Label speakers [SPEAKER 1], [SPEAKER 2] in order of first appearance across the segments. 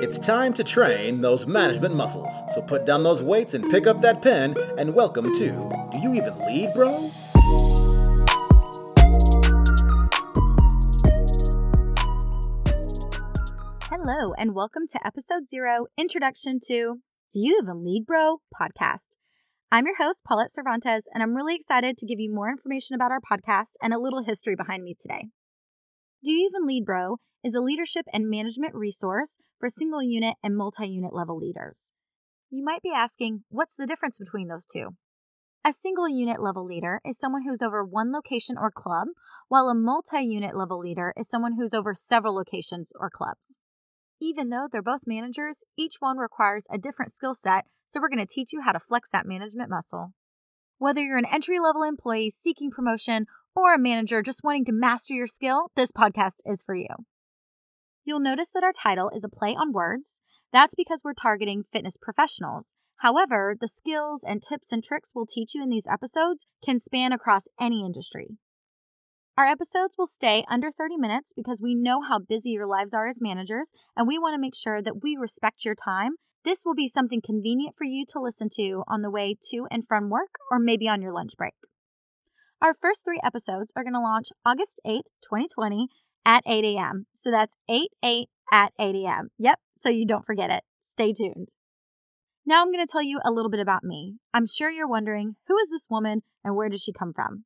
[SPEAKER 1] It's time to train those management muscles. So put down those weights and pick up that pen, and welcome to Do You Even Lead, Bro?
[SPEAKER 2] Hello, and welcome to episode zero Introduction to Do You Even Lead, Bro? podcast. I'm your host, Paulette Cervantes, and I'm really excited to give you more information about our podcast and a little history behind me today. Do You Even Lead, Bro? Is a leadership and management resource for single unit and multi unit level leaders. You might be asking, what's the difference between those two? A single unit level leader is someone who's over one location or club, while a multi unit level leader is someone who's over several locations or clubs. Even though they're both managers, each one requires a different skill set, so we're going to teach you how to flex that management muscle. Whether you're an entry level employee seeking promotion or a manager just wanting to master your skill, this podcast is for you. You'll notice that our title is a play on words. That's because we're targeting fitness professionals. However, the skills and tips and tricks we'll teach you in these episodes can span across any industry. Our episodes will stay under 30 minutes because we know how busy your lives are as managers, and we want to make sure that we respect your time. This will be something convenient for you to listen to on the way to and from work or maybe on your lunch break. Our first three episodes are going to launch August 8th, 2020, at 8 a.m. So that's 8 8 at 8 a.m. Yep, so you don't forget it. Stay tuned. Now I'm going to tell you a little bit about me. I'm sure you're wondering who is this woman and where did she come from?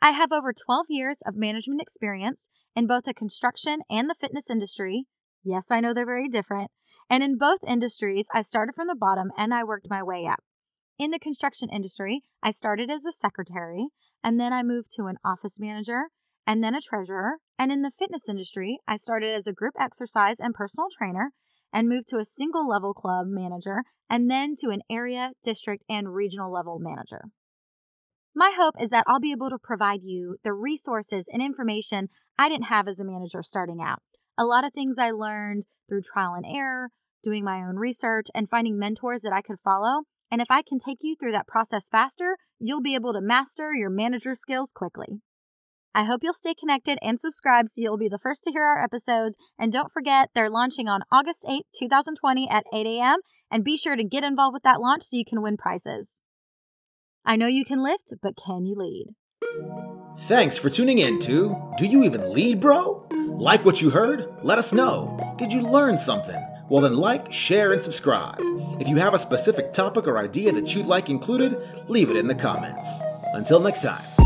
[SPEAKER 2] I have over 12 years of management experience in both the construction and the fitness industry. Yes, I know they're very different. And in both industries, I started from the bottom and I worked my way up. In the construction industry, I started as a secretary and then I moved to an office manager and then a treasurer. And in the fitness industry, I started as a group exercise and personal trainer and moved to a single level club manager and then to an area, district, and regional level manager. My hope is that I'll be able to provide you the resources and information I didn't have as a manager starting out. A lot of things I learned through trial and error, doing my own research, and finding mentors that I could follow. And if I can take you through that process faster, you'll be able to master your manager skills quickly. I hope you'll stay connected and subscribe so you'll be the first to hear our episodes. And don't forget, they're launching on August 8th, 2020 at 8 a.m. And be sure to get involved with that launch so you can win prizes. I know you can lift, but can you lead?
[SPEAKER 1] Thanks for tuning in to Do You Even Lead, Bro? Like what you heard? Let us know. Did you learn something? Well, then like, share, and subscribe. If you have a specific topic or idea that you'd like included, leave it in the comments. Until next time.